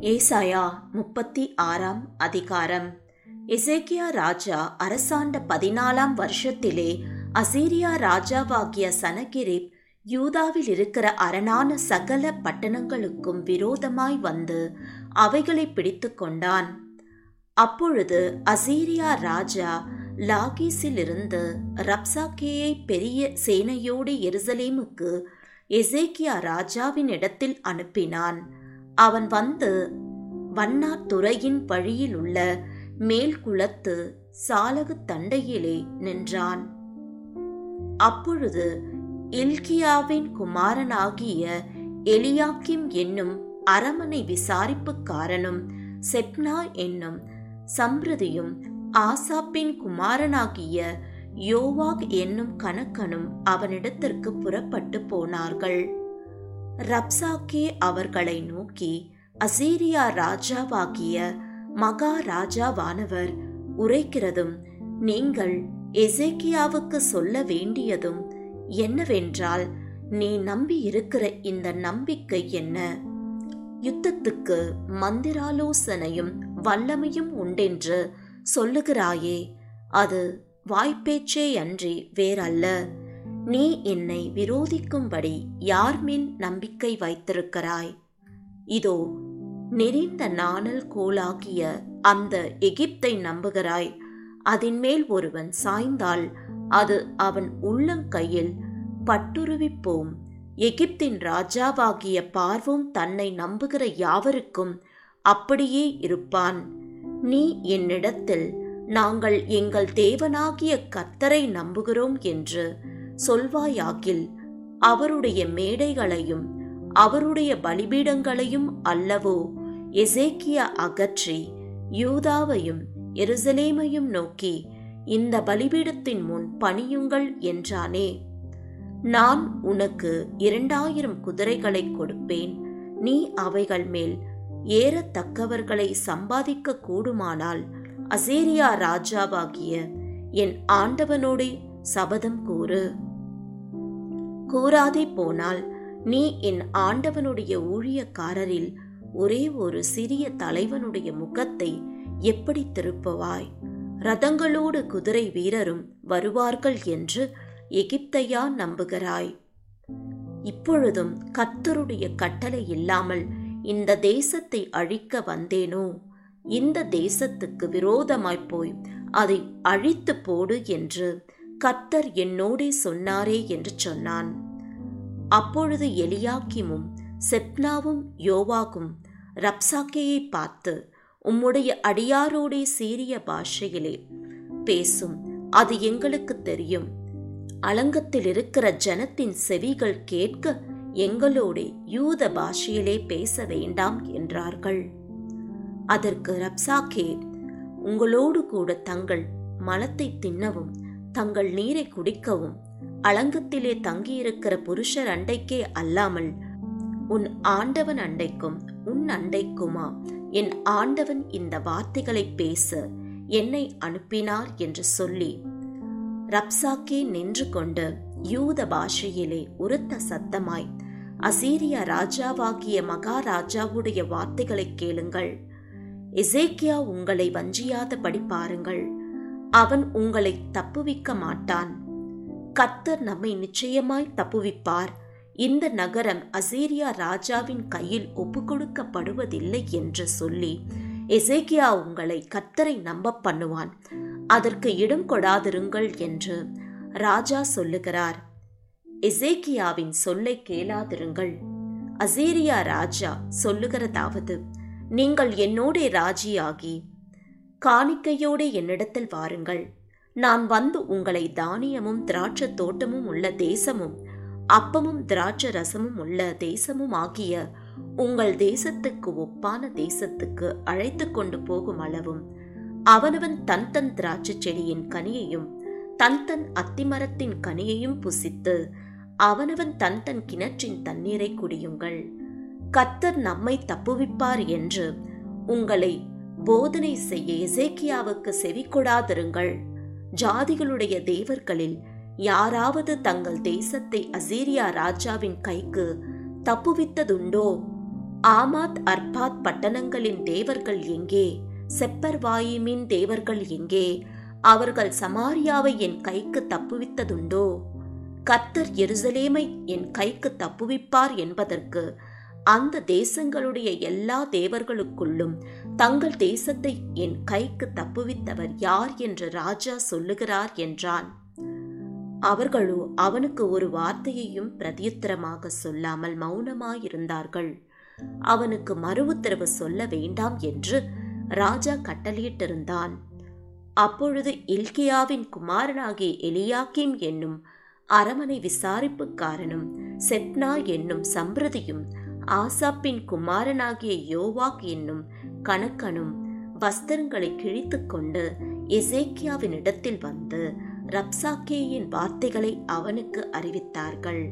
ஏசாயா முப்பத்தி ஆறாம் அதிகாரம். எசேக்கியா ராஜா அரசாண்ட பதினாலாம் வருஷத்திலே அசீரியா ராஜாவாகிய சனகிரிப் யூதாவில் இருக்கிற அரணான சகல பட்டணங்களுக்கும் விரோதமாய் வந்து அவைகளை பிடித்து கொண்டான். அப்பொழுது அசீரியா ராஜா லாகீஸிலிருந்து ரப்சாக்கேயை பெரிய சேனையோடு எருசலேமுக்கு எசேக்கியா ராஜாவின் இடத்தில் அனுப்பினான். அவன் வந்து வண்ணாத்துறையின் வழியில் உள்ள மேல்குளத்து சாலகு தண்டையிலே நின்றான். அப்பொழுது இல்கியாவின் குமாரனாகிய எலியாக்கிம் என்னும் அரமனை விசாரிப்புக்காரனும் செப்னா என்னும் சம்பிரதியும் ஆசாப்பின் குமாரனாகிய யோவாக் என்னும் கணக்கனும் அவனிடத்திற்கு புறப்பட்டு போனார்கள். ரப்சாக்கே அவர்களை நோக்கி அசீரியா ராஜாவாகிய மகாராஜாவானவர் உரைக்கிறதும் நீங்கள் எசேக்கியாவுக்கு சொல்ல வேண்டியதும் என்னவென்றால் நீ நம்பி இருக்கிற இந்த நம்பிக்கை என்ன? யுத்தத்துக்கு மந்திராலோசனையும் வல்லமையும் உண்டென்று சொல்லுகிறாயே அது வாய்ப்பேச்சே அன்றி வேறல்ல. நீ என்னை விரோதிக்கும்படி யார் மேல் நம்பிக்கை வைத்திருக்கிறாய்? இதோ நெறிந்த நாணல் கோலாகிய அந்த எகிப்தை நம்புகிறாய். அதின்மேல் ஒருவன் சாய்ந்தால் அது அவன் உள்ளங்கையில் பட்டுருவிப்போம். எகிப்தின் ராஜாவாகிய பார்வோம் தன்னை நம்புகிற யாவருக்கும் அப்படியே இருப்பான். நீ என்னிடத்தில் நாங்கள் எங்கள் தேவனாகிய கர்த்தரை நம்புகிறோம் என்று சொல்வாயாகில் அவருடைய மேடைகளையும் அவருடைய பலிபீடங்களையும் அல்லவோ எசேக்கியா அகற்றி யூதாவையும் எருசலேமையும் நோக்கி இந்த பலிபீடத்தின் முன் பணியுங்கள் என்றானே. நான் உனக்கு இரண்டாயிரம் குதிரைகளை கொடுப்பேன். நீ அவைகள் மேல் ஏறத்தக்கவர்களை சம்பாதிக்க கூடுமானால் அசேரியா ராஜாவாகிய என் ஆண்டவனோடே சபதம் கூறு. கூறாதே போனால் நீ என் ஆண்டவனுடைய ஊழியக்காரரில் ஒரே ஒரு சிறிய தலைவனுடைய முகத்தை எப்படி திருப்புவாய்? ரதங்களோடு குதிரை வீரரும் வருவார்கள் என்று எகிப்தையா நம்புகிறாய்? இப்பொழுதும் கர்த்தருடைய கட்டளை இல்லாமல் இந்த தேசத்தை அழிக்க வந்தேனோ? இந்த தேசத்துக்கு விரோதமாய் போய் அதை அழித்து போடு என்று கர்த்தர் என்னோடே சொன்னாரே என்று சொன்னான். அப்பொழுது எலியாக்கிமும் செப்னாவும் யோவாகும் ரப்சாக்கேயை பார்த்து உம்முடைய அடியாரோடே சீரிய பாஷையிலே பேசும் அது எங்களுக்கு தெரியும். அலங்கத்தில் இருக்கிற ஜனத்தின் செவிகள் கேட்க எங்களோடே யூத பாஷையிலே பேச வேண்டாம் என்றார்கள். அதற்கு ரப்சாக்கே உங்களோடு கூட தங்கள் மலத்தை தின்னவும் தங்கள் நீரை குடிக்கவும். அலங்கத்திலே தங்கியிருக்கிற புருஷர் அண்டைக்கே அல்லாமல் உன் ஆண்டவன் அண்டைக்கும் உன் அண்டைக்குமா? என் ஆண்டவன் இந்த வார்த்தைகளை பேச என்னை அனுப்பினார் என்று சொல்லி ரப்சாக்கே நின்று கொண்டு யூத பாஷையிலே உரத்த சத்தமாய் அசீரிய ராஜாவாகிய மகாராஜாவுடைய வார்த்தைகளை கேளுங்கள். எசேக்கியா உங்களை வஞ்சியாதபடி பாருங்கள். அவன் உங்களை தப்புவிக்க மாட்டான். கத்தர் நம்மை நிச்சயமாய் தப்புவிப்பார். இந்த நகரம் அசீரியா ராஜாவின் கையில் ஒப்புக்கொடுக்கப்படுவதில்லை என்று சொல்லி எசேக்கியா உங்களை கத்தரை நம்ப பண்ணுவான். அதற்கு இடம் கொடாதிருங்கள் என்று ராஜா சொல்லுகிறார். எசேக்கியாவின் சொல்லை கேளாதிருங்கள். அசீரியா ராஜா சொல்லுகிறதாவது நீங்கள் என்னோடே ராஜியாகி காணிக்கையோடு என்னிடத்தில் வாருங்கள். நான் வந்து உங்களை தானியமும் திராட்சை தோட்டமும் உள்ள தேசமும் அப்பமும் திராட்சை ரசமும் உள்ள தேசமும் ஆகிய உங்கள் தேசத்துக்கு ஒப்பான தேசத்துக்கு அழைத்து கொண்டு போகும் அளவும் அவனவன் தன் தன் திராட்சை செடியின் கனியையும் தன் தன் அத்திமரத்தின் கனியையும் புசித்து அவனவன் தன் தன் கிணற்றின் தண்ணீரை குடியுங்கள். கத்தர் நம்மை தப்புவிப்பார் என்று உங்களை போதனை செய்ய எசேக்கியாவுக்கு செவி கொடாதிருங்கள். ஜாதிகளுடைய தேவர்களில் யாராவது தங்கள் தேசத்தை அசீரியா ராஜாவின் கைக்கு தப்புவித்ததுண்டோ? ஆமாத் அர்பாத் பட்டணங்களின் தேவர்கள் எங்கே? செப்பர்வாயிமின் தேவர்கள் எங்கே? அவர்கள் சமாரியாவை என் கைக்கு தப்புவித்ததுண்டோ? கர்த்தர் எருசலேமை என் கைக்கு தப்புவிப்பார் என்பதற்கு அந்த தேசங்களுடைய எல்லா தேவர்களுக்குள்ளும் தங்கள் தேசத்தை என் கைக்கு தப்புவித்தவர் யார் என்று ராஜா சொல்லுகிறார் என்றான். அவர்களோ அவனுக்கு ஒரு வார்த்தையையும் பிரதியுத்தரமாக சொல்லாமல் மௌனமாயிருந்தார்கள். அவனுக்கு மறு உத்தரவு சொல்ல வேண்டாம் என்று ராஜா கட்டளையிட்டிருந்தான். அப்பொழுது இல்கியாவின் குமாரனாகிய எலியாக்கிம் என்னும் அரமனை விசாரிப்புக்காரனும் செப்னா என்னும் சம்பிரதியும் ஆசாப்பின் குமாரனாகிய யோவாக் என்னும் கணக்கனும் வஸ்திரங்களை கிழித்து கொண்டு எசேக்கியாவினிடத்தில் வந்து ரப்சாக்கேயின் வார்த்தைகளை அவனுக்கு அறிவித்தார்கள்.